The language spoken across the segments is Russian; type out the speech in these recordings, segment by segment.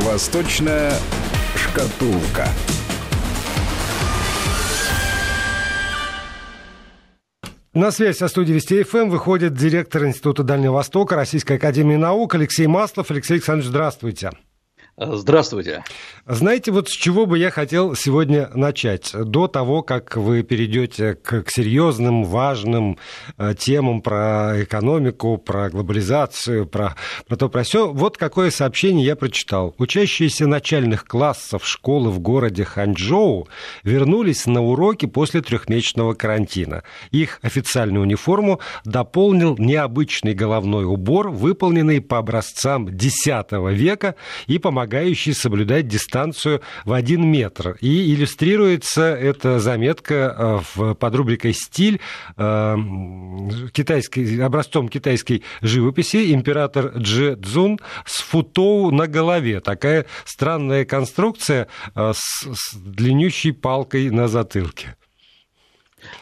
Восточная шкатулка. На связь со студией Вести ФМ выходит директор Института Дальнего Востока Российской Академии Наук Алексей Маслов. Алексей Александрович, здравствуйте. Здравствуйте. Знаете, вот с чего бы я хотел сегодня начать? До того, как вы перейдете к, к серьезным, важным э, темам про экономику, про глобализацию, про, про то, про все. Вот какое сообщение я прочитал. Учащиеся начальных классов школы в городе Ханчжоу вернулись на уроки после трехмесячного карантина. Их официальную униформу дополнил необычный головной убор, выполненный по образцам X века и помогающий помогающий соблюдать дистанцию в один метр. И иллюстрируется эта заметка э, в, под рубрикой «Стиль» э, китайской, образцом китайской живописи император Дже Цзун с футоу на голове. Такая странная конструкция э, с, с длиннющей палкой на затылке.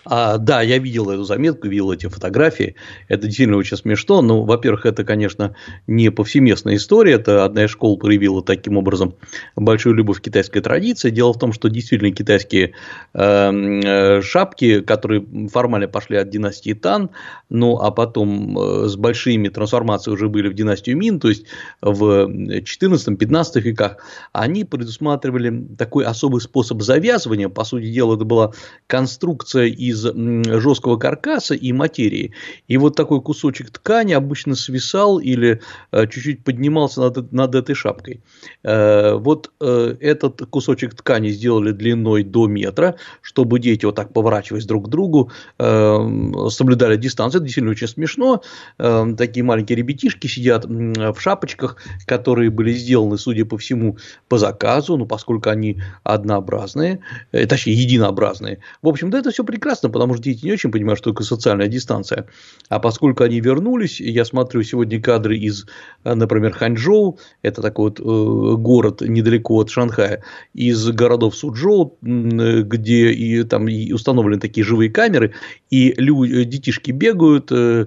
А, да, я видел эту заметку, видел эти фотографии. Это действительно очень смешно. Ну, во-первых, это, конечно, не повсеместная история. Это одна из школ проявила таким образом большую любовь к китайской традиции. Дело в том, что действительно китайские эм, э, шапки, которые формально пошли от династии Тан, ну а потом э, с большими трансформациями уже были в династию Мин, то есть в 14-15 веках, они предусматривали такой особый способ завязывания. По сути дела, это была конструкция из жесткого каркаса и материи. И вот такой кусочек ткани обычно свисал или э, чуть-чуть поднимался над, над этой шапкой. Э, вот э, этот кусочек ткани сделали длиной до метра, чтобы дети вот так поворачиваясь друг к другу соблюдали дистанцию. Это действительно очень смешно. Такие маленькие ребятишки сидят в шапочках, которые были сделаны, судя по всему, по заказу, ну, поскольку они однообразные, точнее, единообразные. В общем, да, это все прекрасно, потому что дети не очень понимают, что такое социальная дистанция. А поскольку они вернулись, я смотрю сегодня кадры из, например, Ханчжоу, это такой вот э, город недалеко от Шанхая, из городов Суджоу, где и там установлены такие живые камеры, и люди, детишки бегают, э, э,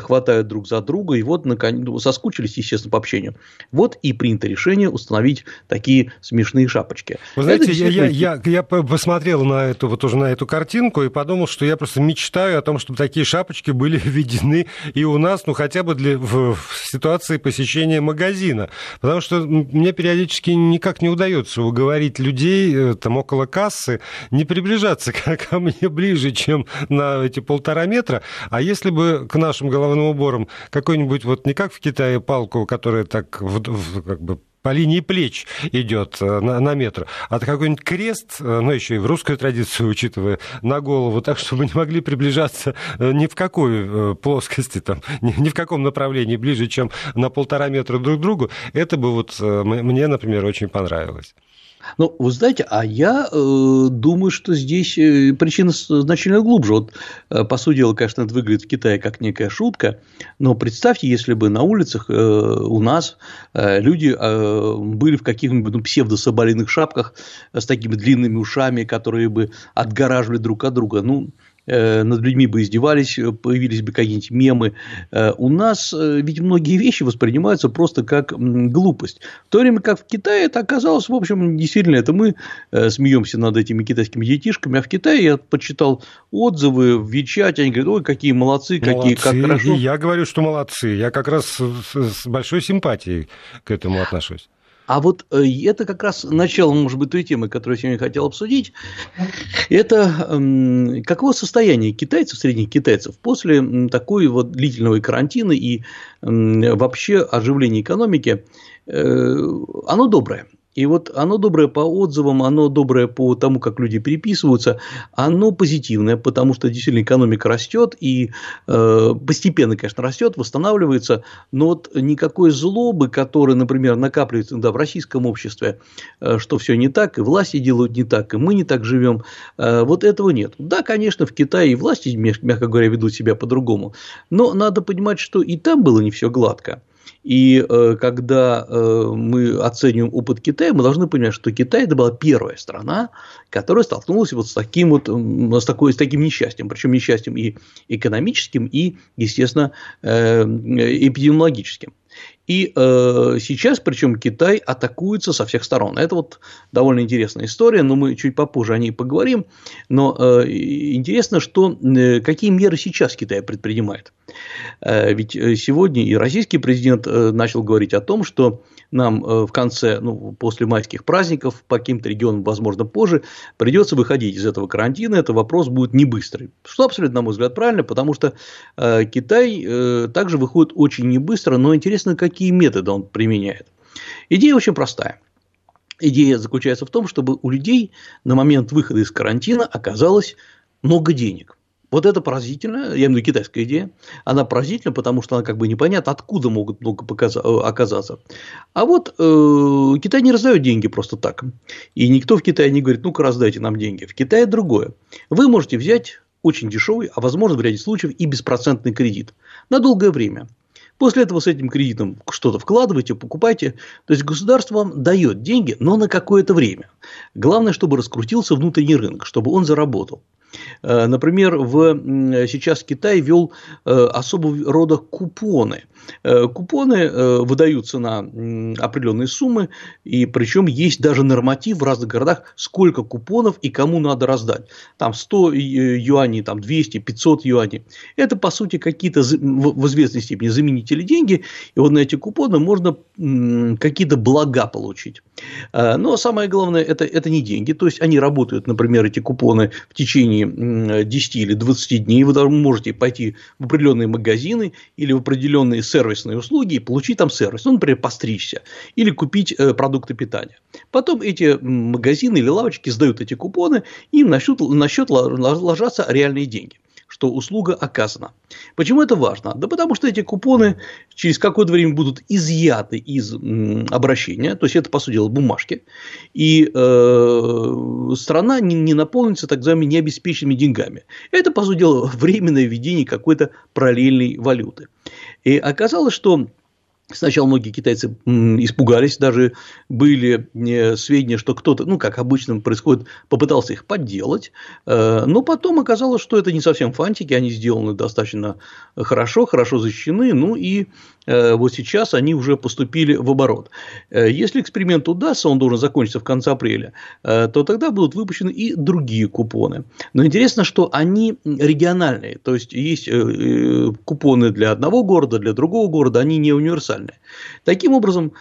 хватают друг за друга, и вот наконец, ну, соскучились, естественно, по общению. Вот и принято решение установить такие смешные шапочки. Вы знаете, я, я, я, я посмотрел на эту, вот уже на эту картинку, и подумал, что я просто мечтаю о том, чтобы такие шапочки были введены и у нас, ну, хотя бы для, в, в ситуации посещения магазина. Потому что мне периодически никак не удается уговорить людей э, там около кассы не приближаться ко, ко мне ближе, чем на эти полтора метра. А если бы к нашим головным уборам какой-нибудь, вот не как в Китае палку, которая так в, в, как бы по линии плеч идет э, на, на метр, а какой-нибудь крест, э, ну, еще и в русскую традицию, учитывая, на голову, так, чтобы не могли приближаться э, ни в какой плоскости, там, ни, ни в каком направлении ближе, чем на полтора метра друг к другу, это бы вот мне, например, очень понравилось. Ну, вы знаете, а я э, думаю, что здесь э, причина значительно глубже. Вот, э, по сути дела, конечно, это выглядит в Китае как некая шутка, но представьте, если бы на улицах э, у нас э, люди э, были в каких-нибудь ну, псевдособолиных шапках с такими длинными ушами, которые бы отгораживали друг от друга. Ну, Э, над людьми бы издевались, э, появились бы какие-нибудь мемы. Э, у нас ведь многие вещи воспринимаются просто как глупость. В то время как в Китае это оказалось, в общем, действительно, это мы смеемся над этими китайскими детишками, а в Китае я почитал отзывы в Вичате, они говорят, ой, какие молодцы, какие, как хорошо. Я говорю, что молодцы. Я как раз с большой симпатией к этому отношусь. А вот э, это как раз начало, может быть, той темы, которую я сегодня хотел обсудить. Это эм, каково состояние китайцев, средних китайцев, после такой вот длительного карантина и вообще оживления экономики, э, оно доброе. И вот оно доброе по отзывам, оно доброе по тому, как люди переписываются, оно позитивное, потому что действительно экономика растет и э, постепенно, конечно, растет, восстанавливается, но вот никакой злобы, которая, например, накапливается иногда в российском обществе, э, что все не так, и власти делают не так, и мы не так живем, э, вот этого нет. Да, конечно, в Китае и власти, мягко говоря, ведут себя по-другому, но надо понимать, что и там было не все гладко. И э, когда э, мы оцениваем опыт Китая, мы должны понимать, что Китай это была первая страна, которая столкнулась вот с таким вот с, такой, с таким несчастьем, причем несчастьем и экономическим, и, естественно, э, эпидемиологическим. И э, сейчас, причем Китай атакуется со всех сторон. Это вот довольно интересная история, но мы чуть попозже о ней поговорим. Но э, интересно, что э, какие меры сейчас Китай предпринимает. Э, ведь э, сегодня и российский президент э, начал говорить о том, что нам э, в конце, ну, после майских праздников, по каким-то регионам, возможно, позже, придется выходить из этого карантина. Это вопрос будет не быстрый. Что абсолютно, на мой взгляд, правильно, потому что э, Китай э, также выходит очень не быстро, но интересно, как какие методы он применяет. Идея очень простая. Идея заключается в том, чтобы у людей на момент выхода из карантина оказалось много денег. Вот это поразительно, я имею в виду китайская идея, она поразительна, потому что она как бы непонятно, откуда могут много оказаться. А вот э, Китай не раздает деньги просто так. И никто в Китае не говорит, ну-ка раздайте нам деньги. В Китае другое. Вы можете взять очень дешевый, а возможно в ряде случаев и беспроцентный кредит на долгое время. После этого с этим кредитом что-то вкладываете, покупайте. То есть государство вам дает деньги, но на какое-то время. Главное, чтобы раскрутился внутренний рынок, чтобы он заработал. Э, например, в, сейчас Китай ввел э, особого рода купоны. Э, купоны выдаются на определенные суммы, и причем есть даже норматив в разных городах, сколько купонов и кому надо раздать. Там 100 юаней, там 200, 500 юаней. Это, по сути, какие-то в известной степени заменители деньги, и вот на эти купоны можно какие-то блага получить. Но самое главное, это, это не деньги, то есть они работают, например, эти купоны в течение 10 или 20 дней вы можете пойти в определенные магазины или в определенные сервисные услуги и получить там сервис, ну, например, постричься или купить э, продукты питания. Потом эти магазины или лавочки сдают эти купоны, и им на счет, на счет ложатся реальные деньги что услуга оказана. Почему это важно? Да потому что эти купоны через какое-то время будут изъяты из обращения, то есть это, по сути дела, бумажки, и э, страна не, не наполнится так называемыми необеспеченными деньгами. Это, по сути дела, временное введение какой-то параллельной валюты. И оказалось, что Сначала многие китайцы испугались, даже были э, сведения, что кто-то, ну, как обычно происходит, попытался их подделать, э, но потом оказалось, что это не совсем фантики, они сделаны достаточно хорошо, хорошо защищены, ну и Э, вот сейчас они уже поступили в оборот. Если эксперимент удастся, он должен закончиться в конце апреля, то тогда будут выпущены и другие купоны. Но интересно, что они региональные, то есть есть купоны для одного города, для другого города, они не универсальные. Таким образом,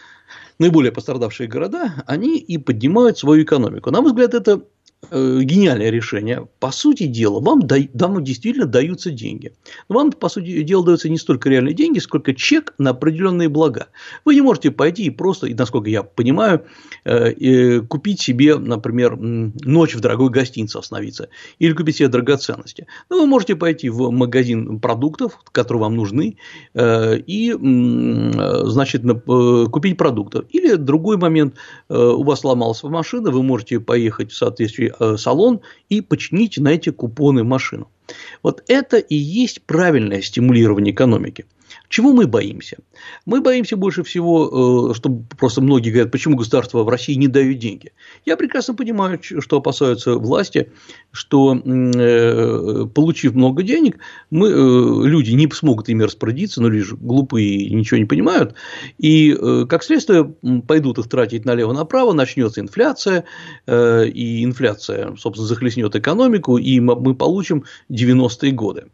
наиболее пострадавшие города, они и поднимают свою экономику. На мой взгляд, это гениальное решение. По сути дела, вам, вам действительно даются деньги. Но вам, по сути дела, даются не столько реальные деньги, сколько чек на определенные блага. Вы не можете пойти и просто, и насколько я понимаю, э, купить себе, например, ночь в дорогой гостинице остановиться или купить себе драгоценности. Но вы можете пойти в магазин продуктов, которые вам нужны, э, и значит, купить продуктов. Или другой момент, у вас сломалась машина, вы можете поехать в соответствии Э, салон и почините на эти купоны машину. Вот это и есть правильное стимулирование экономики. Чего мы боимся? Мы боимся больше всего, э, что просто многие говорят, почему государство в России не дает деньги. Я прекрасно понимаю, что опасаются власти, что э, получив много денег, мы, э, люди не смогут ими распорядиться, но лишь глупые ничего не понимают, и как следствие пойдут их тратить налево-направо, начнется инфляция, и инфляция, собственно, захлестнет экономику, и мы получим 90-е годы.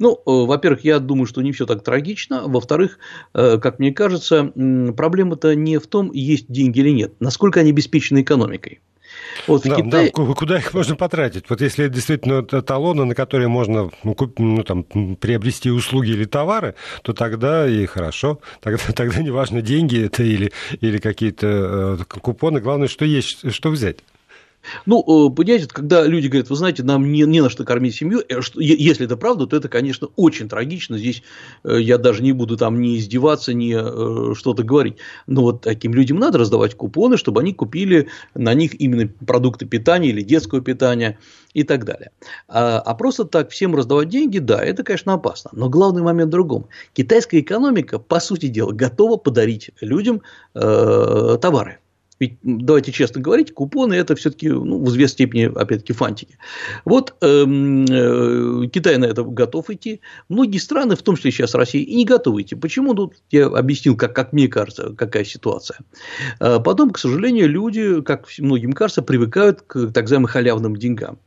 Ну, э, во-первых, я думаю, что не все так трагично. Во-вторых, э, как мне кажется, проблема-то не в том, есть деньги или нет, насколько они обеспечены экономикой. Вот да, Китае... да, куда их можно потратить? Вот если это действительно талоны, на которые можно ну, куп... ну, там, приобрести услуги или товары, то тогда и хорошо. Тогда, тогда неважно, деньги это или, или какие-то э, купоны, главное, что есть, что взять. Ну, э, понимаете, когда люди говорят, вы знаете, нам не, не на что кормить семью, э, если это правда, то это, конечно, очень трагично. Здесь э, я даже не буду там ни издеваться, ни что-то говорить. Но вот таким людям надо раздавать купоны, чтобы они купили на них именно продукты питания или детского питания и так далее. А, а просто так всем раздавать деньги, да, это, конечно, опасно. Но главный момент в другом. Китайская экономика, по сути дела, готова подарить людям товары Ведь давайте честно говорить, купоны это все-таки ну, в известной степени, опять-таки, фантики. Вот эм, э, Китай на это готов идти. Многие страны, в том числе сейчас Россия, и не готовы идти. Почему? Тут я объяснил, как, как мне кажется, какая ситуация. Э, потом, к сожалению, люди, как многим кажется, привыкают к так называемым халявным деньгам.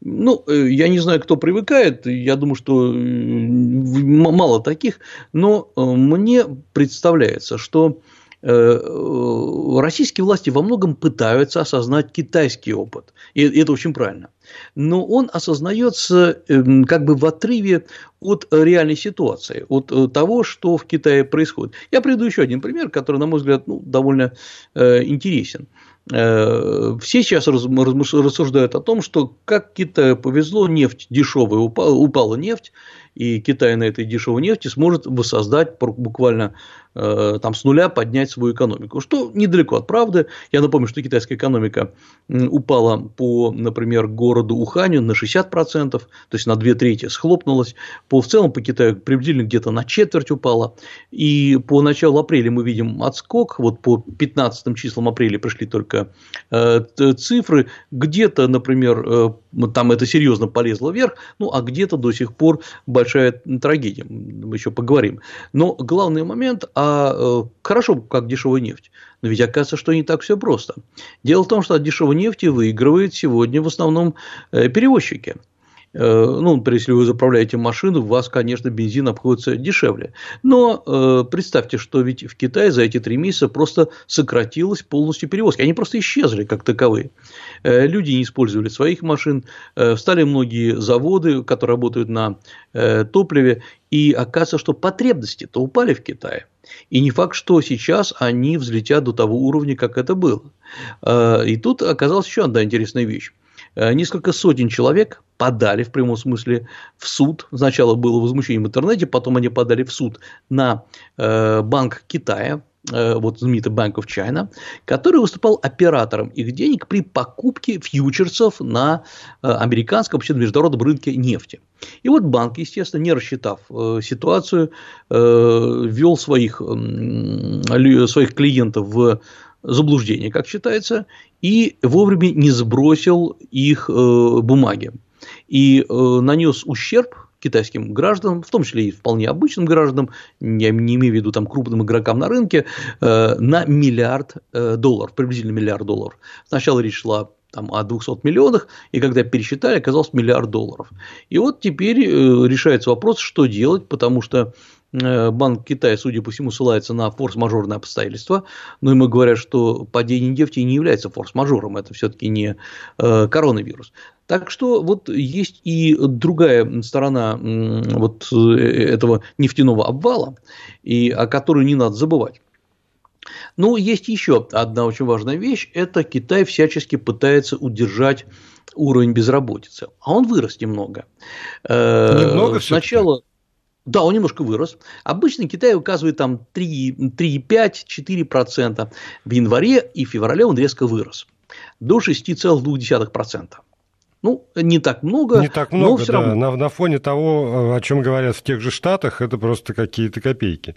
Ну, э, я не знаю, кто привыкает, я думаю, что мало таких, но э, мне представляется, что российские власти во многом пытаются осознать китайский опыт, и это очень правильно. Но он осознается эм, как бы в отрыве от реальной ситуации, от того, что в Китае происходит. Я приведу еще один пример, который, на мой взгляд, ну, довольно интересен. Э, все сейчас рассуждают о том, что как Китаю повезло, нефть дешевая, упала, упала нефть, и Китай на этой дешевой нефти сможет воссоздать буквально Э, там с нуля поднять свою экономику, что недалеко от правды. Я напомню, что китайская экономика упала по, например, городу Уханю на 60%, то есть на две трети схлопнулась, по, в целом по Китаю приблизительно где-то на четверть упала, и по началу апреля мы видим отскок, вот по 15 числам апреля пришли только э, цифры, где-то, например, э, там это серьезно полезло вверх, ну а где-то до сих пор большая трагедия, мы еще поговорим. Но главный момент, а а хорошо, как дешевая нефть. Но ведь оказывается, что не так все просто. Дело в том, что от дешевой нефти выигрывают сегодня в основном э, перевозчики. Э, ну, если вы заправляете машину, у вас, конечно, бензин обходится дешевле. Но э, представьте, что ведь в Китае за эти три месяца просто сократилась полностью перевозки. Они просто исчезли как таковые. Э, люди не использовали своих машин, встали многие заводы, которые работают на топливе, и оказывается, что потребности-то упали в Китае. И не факт, что сейчас они взлетят до того уровня, как это было. И тут оказалась еще одна интересная вещь. Э, несколько сотен человек подали в прямом смысле в суд. Сначала было возмущение в интернете, потом они подали в суд на э, Банк Китая, э, вот знаменитый Bank of China, который выступал оператором их денег при покупке фьючерсов на американском, вообще на международном рынке нефти. И вот банк, естественно, не рассчитав ситуацию, ввел своих, своих клиентов в заблуждение, как считается, и вовремя не сбросил их э, бумаги. И э, нанес ущерб китайским гражданам, в том числе и вполне обычным гражданам, я не имею в виду там крупным игрокам на рынке, э, на миллиард долларов, приблизительно миллиард долларов. Сначала речь шла там, о 200 миллионах, и когда пересчитали, оказалось миллиард долларов. И вот теперь решается вопрос, что делать, потому что Э, Банк Китая, судя по всему, ссылается на форс-мажорные обстоятельства, но ему говорят, что падение нефти не является форс-мажором, это все-таки не э, коронавирус. Так что вот есть и другая сторона вот э, этого нефтяного обвала, и о которой не надо забывать. Ну, есть еще одна очень важная вещь, это Китай всячески пытается удержать уровень безработицы, а он вырос немного. Немного Сначала, да, он немножко вырос. Обычно Китай указывает там 3,5-4%. В январе и феврале он резко вырос до 6,2%. Ну, не так много. Не так много, но все да. равно. На, на фоне того, о чем говорят в тех же Штатах, это просто какие-то копейки.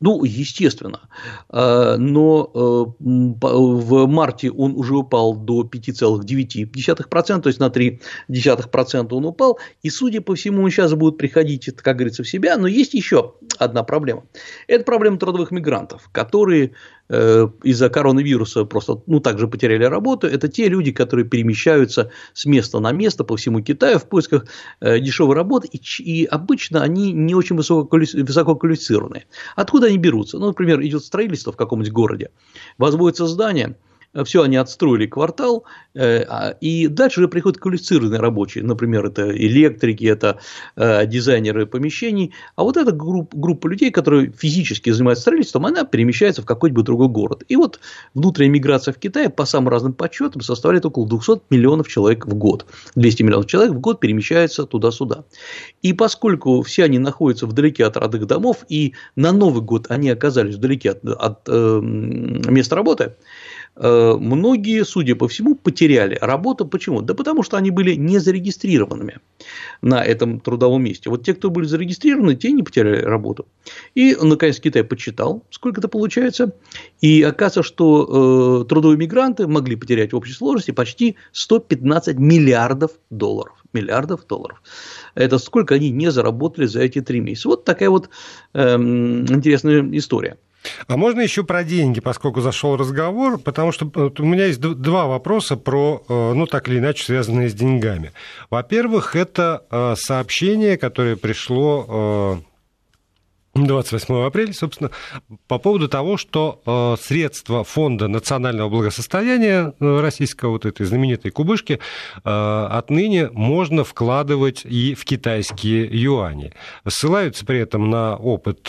Ну, естественно. А, но э, в марте он уже упал до 5,9%, то есть на 0,3% он упал. И, судя по всему, он сейчас будет приходить, как говорится, в себя. Но есть еще одна проблема. Это проблема трудовых мигрантов, которые из-за коронавируса просто ну, также потеряли работу, это те люди, которые перемещаются с места на место по всему Китаю в поисках э, дешевой работы, и обычно они не очень высококвалифицированные. Откуда они берутся? Ну, например, идет строительство в каком-нибудь городе, возводится здание – все они отстроили квартал, э, а, и дальше уже приходят квалифицированные рабочие, например, это электрики, это э, дизайнеры помещений, а вот эта группа, группа людей, которые физически занимаются строительством, она перемещается в какой-нибудь другой город. И вот внутренняя миграция в Китае по самым разным подсчетам составляет около 200 миллионов человек в год. 200 миллионов человек в год перемещаются туда-сюда. И поскольку все они находятся вдалеке от родных домов, и на Новый год они оказались вдалеке от, от э, места работы, э, многие, судя по всему, потеряли работу. Почему? Да потому что они были не зарегистрированными на этом трудовом месте. Вот те, кто были зарегистрированы, те не потеряли работу. И, наконец, Китай почитал, сколько это получается. И оказывается, что э, трудовые мигранты могли потерять в общей сложности почти 115 миллиардов долларов. Миллиардов долларов. Это сколько они не заработали за эти три месяца. Вот такая вот э, интересная история. А можно еще про деньги, поскольку зашел разговор, потому что э, у меня есть два вопроса про, э, ну так или иначе, связанные с деньгами. Во-первых, это э, сообщение, которое пришло 28 апреля, собственно, по поводу того, что э, средства Фонда национального благосостояния э, российского, вот этой знаменитой кубышки, э, отныне можно вкладывать и в китайские юани. Ссылаются при этом на опыт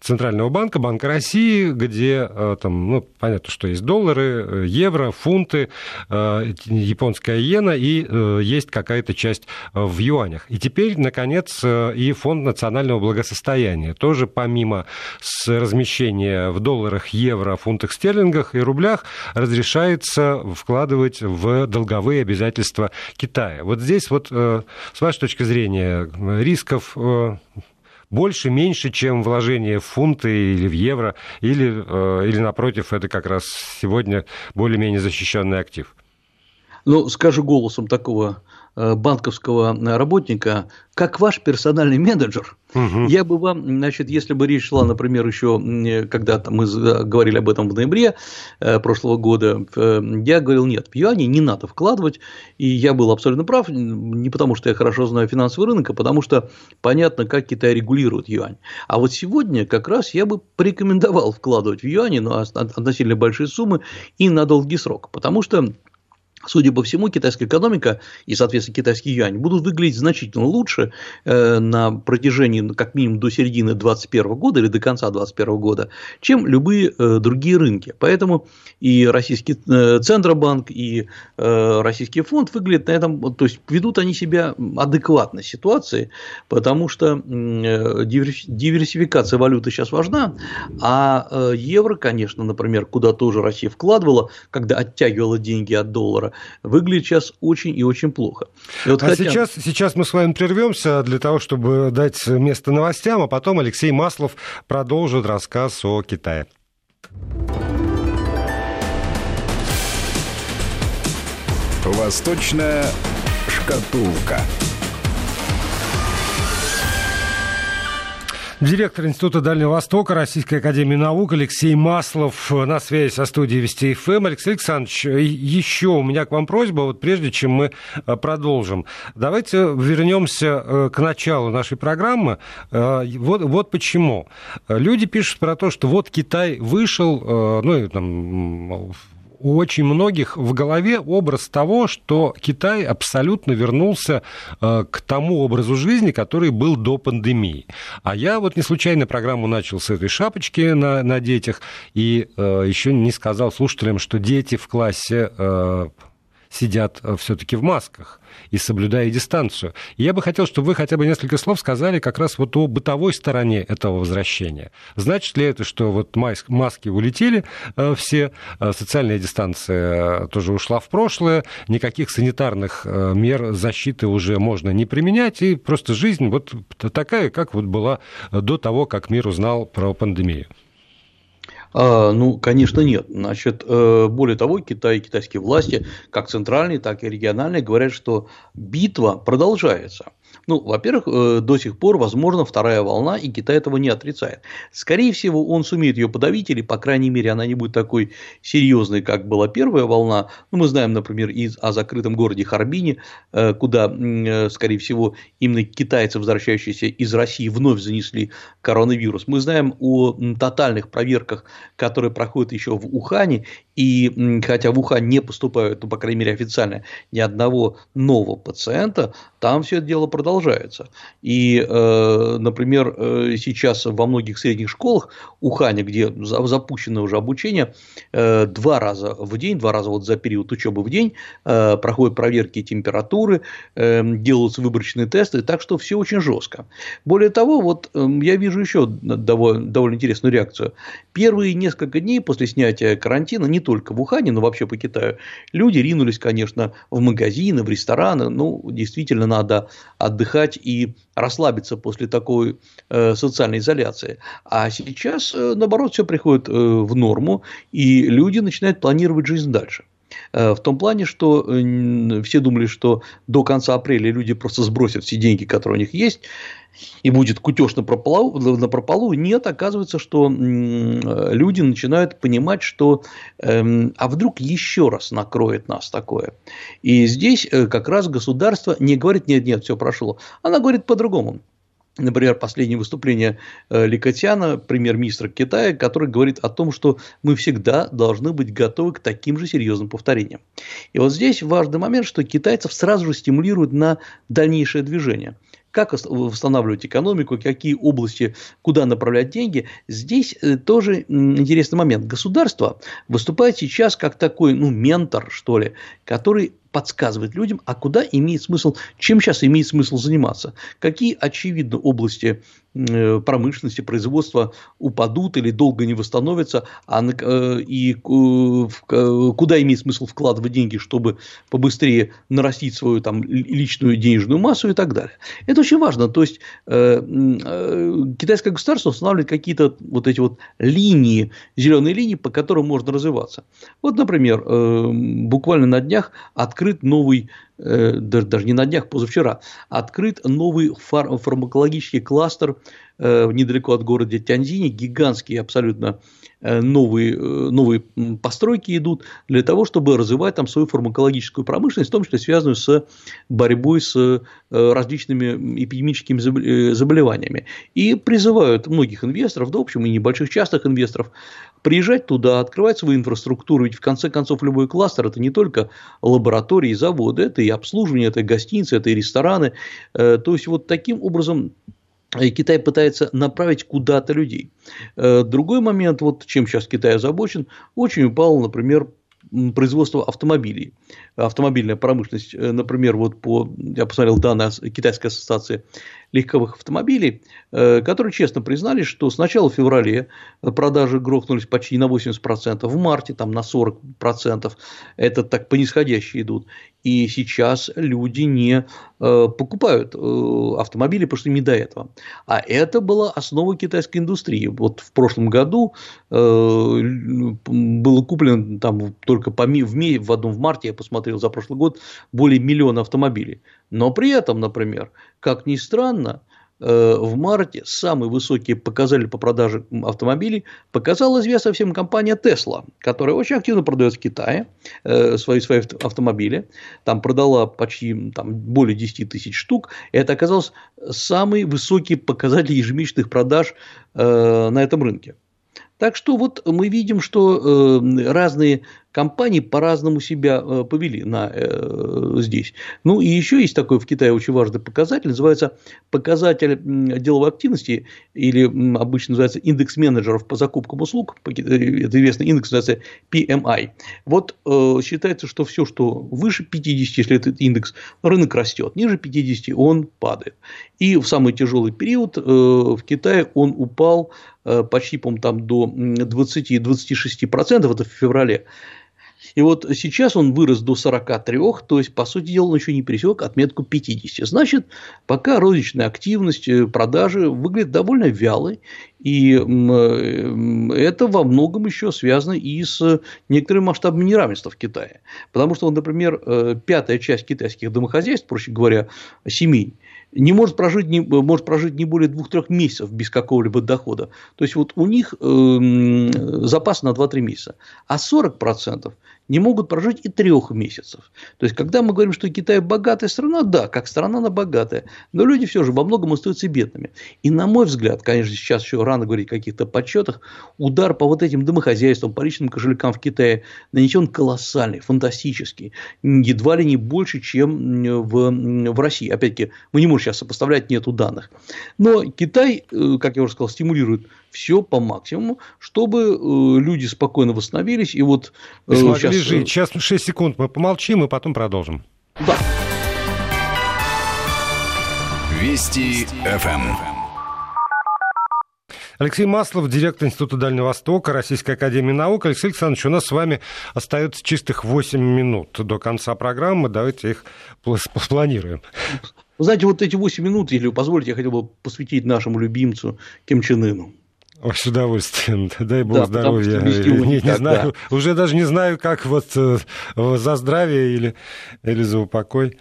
Центрального банка, Банка России, где там, ну, понятно, что есть доллары, евро, фунты, японская иена и есть какая-то часть в юанях. И теперь, наконец, и Фонд национального благосостояния тоже тоже помимо с размещения в долларах, евро, фунтах стерлингах и рублях разрешается вкладывать в долговые обязательства Китая. Вот здесь вот э, с вашей точки зрения рисков э, больше, меньше, чем вложение в фунты или в евро, или, э, или напротив, это как раз сегодня более-менее защищенный актив? Ну, скажу голосом такого Э, банковского работника, как ваш персональный менеджер, угу. я бы вам, значит, если бы речь шла, например, еще когда-то мы говорили об этом в ноябре э, прошлого года, я говорил, нет, в юане не надо вкладывать, и я был абсолютно прав, не потому что я хорошо знаю финансовый рынок, а потому что понятно, как Китай регулирует юань. А вот сегодня как раз я бы порекомендовал вкладывать в юане, но относительно большие суммы и на долгий срок, потому что Судя по всему, китайская экономика и, соответственно, китайский юань будут выглядеть значительно лучше э, на протяжении, ну, как минимум, до середины 2021 года или до конца 2021 года, чем любые э, другие рынки. Поэтому и российский э, Центробанк, и российский фонд выглядят на этом, то есть ведут они себя адекватно ситуации, потому что диверсификация валюты сейчас важна, а евро, конечно, например, куда тоже Россия вкладывала, когда оттягивала деньги от доллара, выглядит сейчас очень и очень плохо. И вот а хотя... сейчас, сейчас мы с вами прервемся для того, чтобы дать место новостям, а потом Алексей Маслов продолжит рассказ о Китае. Восточная шкатулка. Директор Института Дальнего Востока Российской Академии Наук Алексей Маслов на связи со студией Вести ФМ. Эм. Алексей Александрович, еще у меня к вам просьба, вот прежде чем мы э, продолжим. Давайте вернемся э, к началу нашей программы. Э, вот, вот почему. Люди пишут про то, что вот Китай вышел, ну, там, у очень многих в голове образ того, что Китай абсолютно вернулся э, к тому образу жизни, который был до пандемии. А я вот не случайно программу начал с этой шапочки на, на детях и э, еще не сказал слушателям, что дети в классе э, сидят все-таки в масках и соблюдая дистанцию. И я бы хотел, чтобы вы хотя бы несколько слов сказали как раз вот о бытовой стороне этого возвращения. Значит ли это, что вот маски улетели э, все, э, социальная дистанция тоже ушла в прошлое, никаких санитарных э, мер защиты уже можно не применять, и просто жизнь вот такая, как вот была до того, как мир узнал про пандемию? А, ну, конечно, нет. Значит, э, более того, Китай и китайские власти, как центральные, так и региональные, говорят, что битва продолжается. Ну, во-первых, э, до сих пор возможна вторая волна, и Китай этого не отрицает. Скорее всего, он сумеет ее подавить, или, по крайней мере, она не будет такой серьезной, как была первая волна. Ну, мы знаем, например, из, о закрытом городе Харбине, э, куда, э, скорее всего, именно китайцы, возвращающиеся из России, вновь занесли коронавирус. Мы знаем о тотальных проверках, которые проходят еще в Ухане, и хотя в Ухань не поступают, ну, по крайней мере, официально, ни одного нового пациента, там все это дело продолжается. И, э, например, э, сейчас во многих средних школах Уханя, где запущено уже обучение, э, два раза в день, два раза вот за период учебы в день проходят проверки температуры, делаются выборочные тесты, так что все очень жестко. Более того, вот я вижу еще довольно, довольно интересную реакцию. Первые несколько дней после снятия карантина, не только в Ухане, но вообще по Китаю, люди ринулись, конечно, в магазины, в рестораны. Ну, действительно, надо отдыхать и расслабиться после такой э, социальной изоляции. А сейчас, э, наоборот, все приходит э, в норму, и люди начинают планировать жизнь дальше. Э, в том плане, что все думали, что до конца апреля люди просто сбросят все деньги, которые у них есть, и будет кутеж на прополу, на прополу. Нет, оказывается, что люди начинают понимать, что эм, а вдруг еще раз накроет нас такое. И здесь э, как раз государство не говорит, нет, нет, все прошло. Она говорит по-другому. Например, последнее выступление э, Ликотяна, премьер-министра Китая, который говорит о том, что мы всегда должны быть готовы к таким же серьезным повторениям. И вот здесь важный момент, что китайцев сразу же стимулируют на дальнейшее движение – как восстанавливать экономику, какие области, куда направлять деньги. Здесь э, тоже интересный момент. Государство выступает сейчас как такой ну, ментор, что ли, который подсказывает людям, а куда имеет смысл, чем сейчас имеет смысл заниматься, какие очевидно области э, промышленности, производства упадут или долго не восстановятся, а, э, и куда имеет смысл вкладывать деньги, чтобы побыстрее нарастить свою там, личную денежную массу и так далее. Это очень важно. То есть, э, китайское государство устанавливает какие-то вот эти вот линии, зеленые линии, по которым можно развиваться. Вот, например, буквально на днях открыли открыт новый, э, даже не на днях, позавчера, открыт новый фар фармакологический кластер недалеко от города Тяньзини, гигантские абсолютно э, новые, новые постройки идут для того, чтобы развивать там свою фармакологическую промышленность, в том числе связанную с борьбой с различными эпидемическими заболеваниями. И призывают многих инвесторов, да, в общем, и небольших частных инвесторов, приезжать туда, открывать свою инфраструктуру, ведь в конце концов любой кластер это не только лаборатории, заводы, это и обслуживание, это и гостиницы, это и рестораны. Э, то есть вот таким образом э, Китай пытается направить куда-то людей. Э, другой момент, вот чем сейчас Китай озабочен, очень упал, например, производство автомобилей. Автомобильная промышленность, например, вот по, я посмотрел данные Китайской ассоциации легковых автомобилей, э, которые честно признали, что с начала февраля продажи грохнулись почти на 80%, в марте там на 40%, это так по нисходящей идут, и сейчас люди не э, покупают э, автомобили, потому что не до этого. А это была основа китайской индустрии. Вот в прошлом году было куплено там только по, в, в одном в марте, я посмотрел за прошлый год, более миллиона автомобилей. Но при этом, например, как ни странно, э, в марте самые высокие показатели по продаже автомобилей показала известная всем компания Tesla, которая очень активно продает в Китае э, свои, свои автомобили. Там продала почти там, более 10 тысяч штук. Это оказалось самый высокий показатель ежемесячных продаж э, на этом рынке. Так что вот мы видим, что разные компании по-разному себя э, повели на, э, здесь. Ну и еще есть такой в Китае очень важный показатель, называется показатель деловой активности, или обычно называется индекс менеджеров по закупкам услуг, э, это известный индекс называется PMI. Вот э, считается, что все, что выше 50, если этот индекс, рынок растет, ниже 50 он падает. И в самый тяжелый период э, в Китае он упал почти, по там до 20-26%, это в феврале. И вот сейчас он вырос до 43, то есть, по сути дела, он еще не пересек отметку 50. Значит, пока розничная активность, э, продажи выглядит довольно вялой, и это во многом еще связано и с некоторым масштабом неравенства в Китае. Потому что, например, э, пятая часть китайских домохозяйств, проще говоря, семей, не может прожить не, может прожить не более двух-трех месяцев без какого-либо дохода. То есть, вот у них э, запас на 2-3 месяца. А 40% не могут прожить и трех месяцев. То есть, когда мы говорим, что Китай богатая страна, да, как страна она богатая, но люди все же во многом остаются бедными. И на мой взгляд, конечно, сейчас еще рано говорить о каких-то подсчетах, удар по вот этим домохозяйствам, по личным кошелькам в Китае нанесен колоссальный, фантастический, едва ли не больше, чем в, в России. Опять-таки, мы не можем сейчас сопоставлять, нету данных. Но Китай, э, как я уже сказал, стимулирует все по максимуму, чтобы э, люди спокойно восстановились. И вот смогли сейчас... жить. Сейчас 6 секунд мы помолчим и потом продолжим. Да. Вести ФМ. Алексей Маслов, директор Института Дальнего Востока, Российской Академии Наук. Алексей Александрович, у нас с вами остается чистых 8 минут до конца программы. Давайте их спланируем. Вы знаете, вот эти 8 минут, если вы позволите, я хотел бы посвятить нашему любимцу Ким Чен Ыну. Ой, с удовольствием. Дай бог да, здоровья. Не, не знаю, да. уже даже не знаю, как вот э, за здравие или, или за упокой.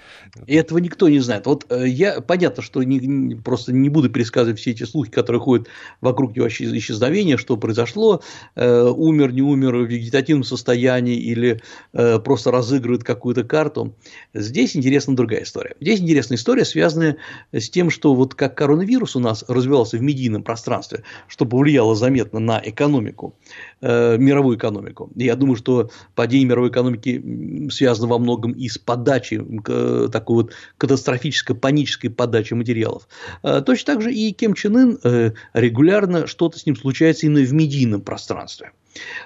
И этого никто не знает. Вот э, я понятно, что не, просто не буду пересказывать все эти слухи, которые ходят вокруг его исчезновения, что произошло, э, умер, не умер в вегетативном состоянии или просто разыгрывает какую-то карту. Здесь интересна другая история. Здесь интересная история, связанная с тем, что вот как коронавирус у нас развивался в медийном пространстве, что повлияло повлияло заметно на экономику, э, мировую экономику. Я думаю, что падение мировой экономики связано во многом и с подачей, э, такой вот катастрофической, панической подачей материалов. Э, точно так же и Ким Чен Ын э, регулярно что-то с ним случается именно в медийном пространстве.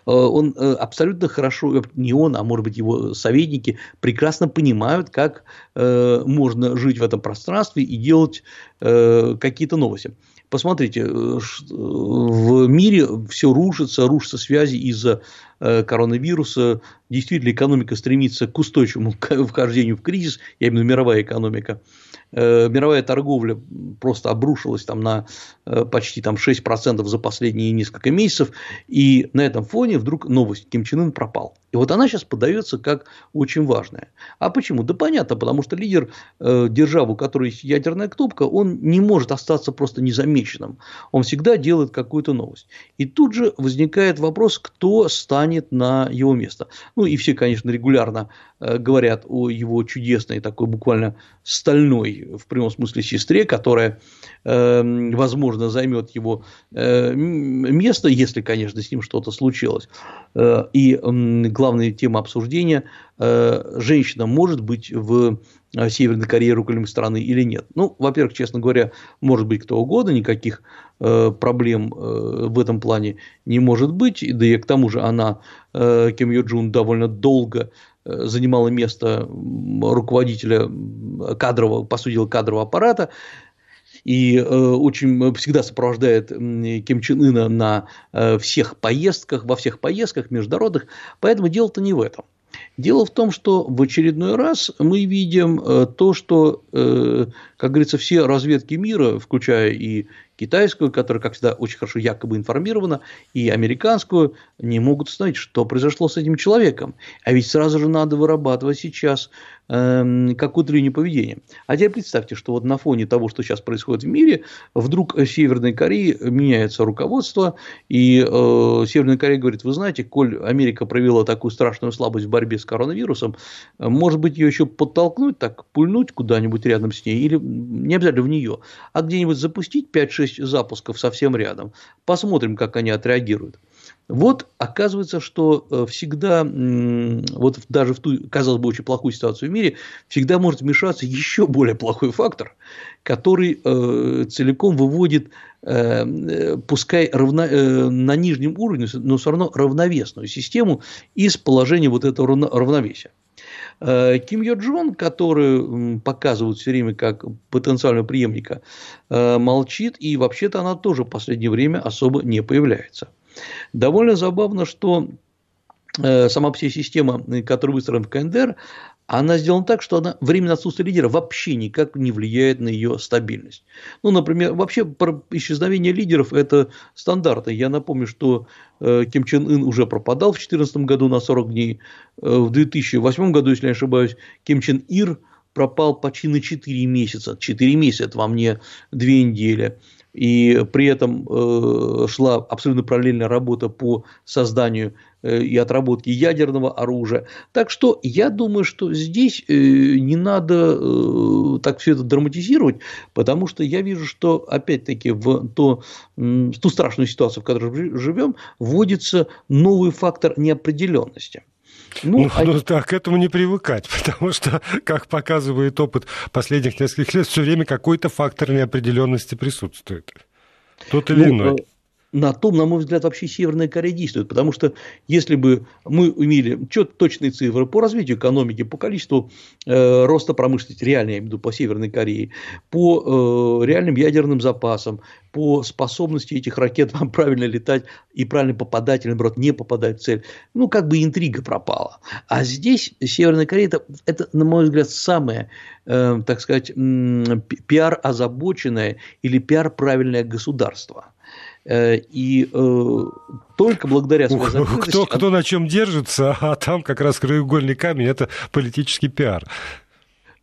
Э, он э, абсолютно хорошо, не он, а может быть его советники, прекрасно понимают, как можно жить в этом пространстве и делать какие-то новости. Посмотрите, э, в мире все рушится, рушатся связи из-за э, коронавируса. Действительно, экономика стремится к устойчивому вхождению в кризис, я имею в виду мировая экономика. Э, мировая торговля просто обрушилась там на э, почти там 6% за последние несколько месяцев, и на этом фоне вдруг новость Ким Чен Ын пропал. И вот она сейчас подается как очень важная. А почему? Да понятно, потому что лидер э, державы, у которой есть ядерная кнопка, он не может остаться просто незамеченным. Он всегда делает какую-то новость. И тут же возникает вопрос, кто станет на его место. Ну и все, конечно, регулярно Э, говорят о его чудесной, такой буквально стальной, в прямом смысле, сестре, которая, эм, возможно, займет его э, место, если, конечно, с ним что-то случилось. Э, и главная тема обсуждения – женщина может быть в Северной Корее руководителем страны или нет. Ну, во-первых, честно говоря, может быть кто угодно, никаких проблем в этом плане не может быть. Да и к тому же она, Ким Йо Джун, довольно долго Э, занимала место руководителя кадрового, по сути кадрового аппарата, и э, очень всегда сопровождает Ким Чен Ына на э, всех поездках, во всех поездках международных, поэтому дело-то не в этом. Дело в том, что в очередной раз мы видим то, что, как говорится, все разведки мира, включая и китайскую, которая, как всегда, очень хорошо якобы информирована, и американскую, не могут установить, что произошло с этим человеком. А ведь сразу же надо вырабатывать сейчас э, какую-то линию поведения. А теперь представьте, что вот на фоне того, что сейчас происходит в мире, вдруг в Северной Корее меняется руководство, и э, Северная Корея говорит, вы знаете, коль Америка провела такую страшную слабость в борьбе с коронавирусом, может быть, ее еще подтолкнуть, так пульнуть куда-нибудь рядом с ней, или не обязательно в нее, а где-нибудь запустить 5-6 запусков совсем рядом. Посмотрим, как они отреагируют. Вот оказывается, что э, всегда, вот даже в ту, казалось бы, очень плохую ситуацию в мире, всегда может вмешаться еще более плохой фактор, который э, целиком выводит, э, э пускай равно, э, на нижнем уровне, но все равно равновесную систему из положения вот этого равновесия. Э, Ким Йо Джон, который показывают все время как потенциального преемника, молчит, и вообще-то она тоже в последнее время особо не появляется. Довольно забавно, что э, сама вся система, которая выстроена в КНДР, она сделана так, что она временно отсутствие лидера вообще никак не влияет на ее стабильность. Ну, например, вообще исчезновение лидеров – это стандарты. Я напомню, что э, Ким Чен Ын уже пропадал в 2014 году на 40 дней. Э, в 2008 году, если не ошибаюсь, Ким Чен Ир пропал почти на 4 месяца. 4 месяца – это вам не 2 недели. И при этом э, шла абсолютно параллельная работа по созданию э, и отработке ядерного оружия. Так что я думаю, что здесь э, не надо так все это драматизировать, потому что я вижу, что опять-таки в, то, в ту страшную ситуацию, в которой живем, вводится новый фактор неопределенности. Ну, ну, а... ну так к этому не привыкать, потому что, как показывает опыт последних нескольких лет, все время какой-то фактор неопределенности присутствует. Тот или ну, иной. На том, на мой взгляд, вообще Северная Корея действует. Потому что если бы мы имели точные цифры по развитию экономики, по количеству э, роста промышленности, реально я имею в виду по Северной Корее, по э, реальным ядерным запасам, по способности этих ракет правильно летать и правильно попадать, или наоборот, не попадать в цель, ну, как бы интрига пропала. А здесь Северная Корея это, это на мой взгляд, самое, э, так сказать, пиар-озабоченное или пиар-правильное государство. Э, и э, только благодаря своей закрытости... Кто, кто на чем держится, а там как раз краеугольный камень – это политический пиар.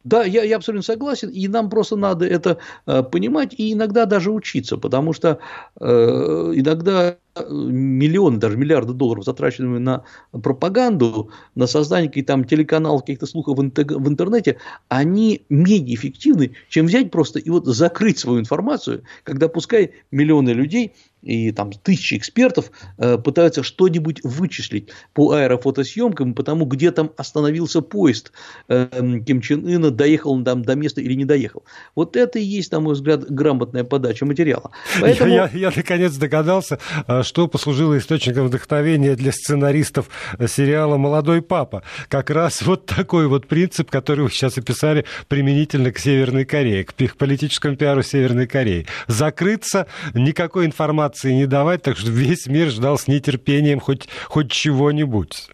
Да, я, я абсолютно согласен, и нам просто надо это э, понимать и иногда даже учиться, потому что э, иногда миллионы, даже миллиарды долларов, затраченные на пропаганду, на создание каких-то там телеканалов, каких-то слухов в интернете, они менее эффективны, чем взять просто и вот закрыть свою информацию, когда пускай миллионы людей и там тысячи экспертов э, пытаются что-нибудь вычислить по аэрофотосъемкам, потому где там остановился поезд э, Ким Чен Ына, доехал он там до места или не доехал. Вот это и есть, на мой взгляд, грамотная подача материала. Поэтому... Я, я, я наконец догадался, э, что послужило источником вдохновения для сценаристов сериала «Молодой папа». Как раз вот такой вот принцип, который вы сейчас описали применительно к Северной Корее, к политическому пиару Северной Кореи. Закрыться, никакой информации информации не давать, так что весь мир ждал с нетерпением хоть, хоть чего-нибудь.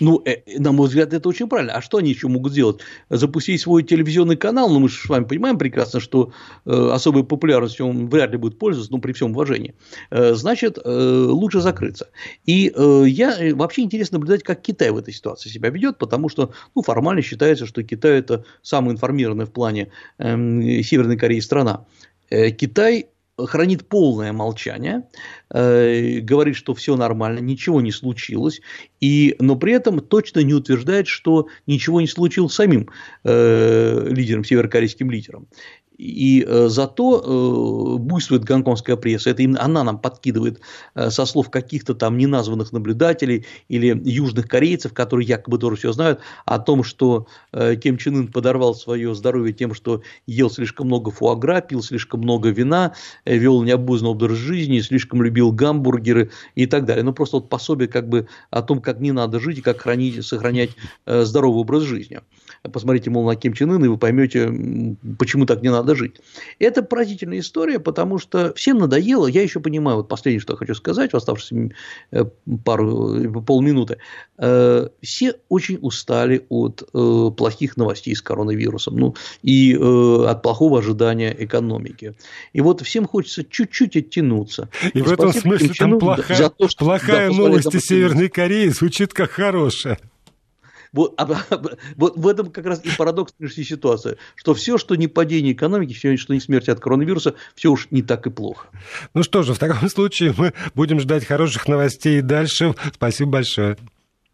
Ну, э, на мой взгляд, это очень правильно. А что они еще могут сделать? Запустить свой телевизионный канал, ну, мы же с вами понимаем прекрасно, что э, особой популярностью он вряд ли будет пользоваться, ну, при всем уважении. Э, значит, э, лучше закрыться. И э, я э, вообще интересно наблюдать, как Китай в этой ситуации себя ведет, потому что, ну, формально считается, что Китай это самая информированная в плане э, Северной Кореи страна. Э, Китай хранит полное молчание, э, говорит, что все нормально, ничего не случилось, и, но при этом точно не утверждает, что ничего не случилось самим э, лидером, северокорейским лидером. И э, зато э, буйствует гонконгская пресса. Это именно она нам подкидывает э, со слов каких-то там неназванных наблюдателей или южных корейцев, которые якобы тоже все знают, о том, что Ким Чен Ын подорвал свое здоровье тем, что ел слишком много фуагра, пил слишком много вина, вел необузный образ жизни, слишком любил гамбургеры и так далее. Ну, просто вот пособие как бы о том, как не надо жить и как хранить, сохранять здоровый образ жизни. Посмотрите, мол, на Ким Чен Ына, и вы поймете, почему так не надо жить. Это поразительная история, потому что всем надоело, я еще понимаю, вот последнее, что я хочу сказать, в оставшиеся э, пару, э, полминуты, э, все очень устали от плохих новостей с коронавирусом, ну, и от плохого ожидания экономики. И вот всем хочется чуть-чуть оттянуться. И, и в этом смысле там плохая, за то, что, плохая да, новость из Северной Кореи звучит как хорошая. Вот, а, вот в этом как раз и парадокс нынешней ситуации, что все, что не падение экономики, все, что не смерть от коронавируса, все уж не так и плохо. Ну что же, в таком случае мы будем ждать хороших новостей и дальше. Спасибо большое.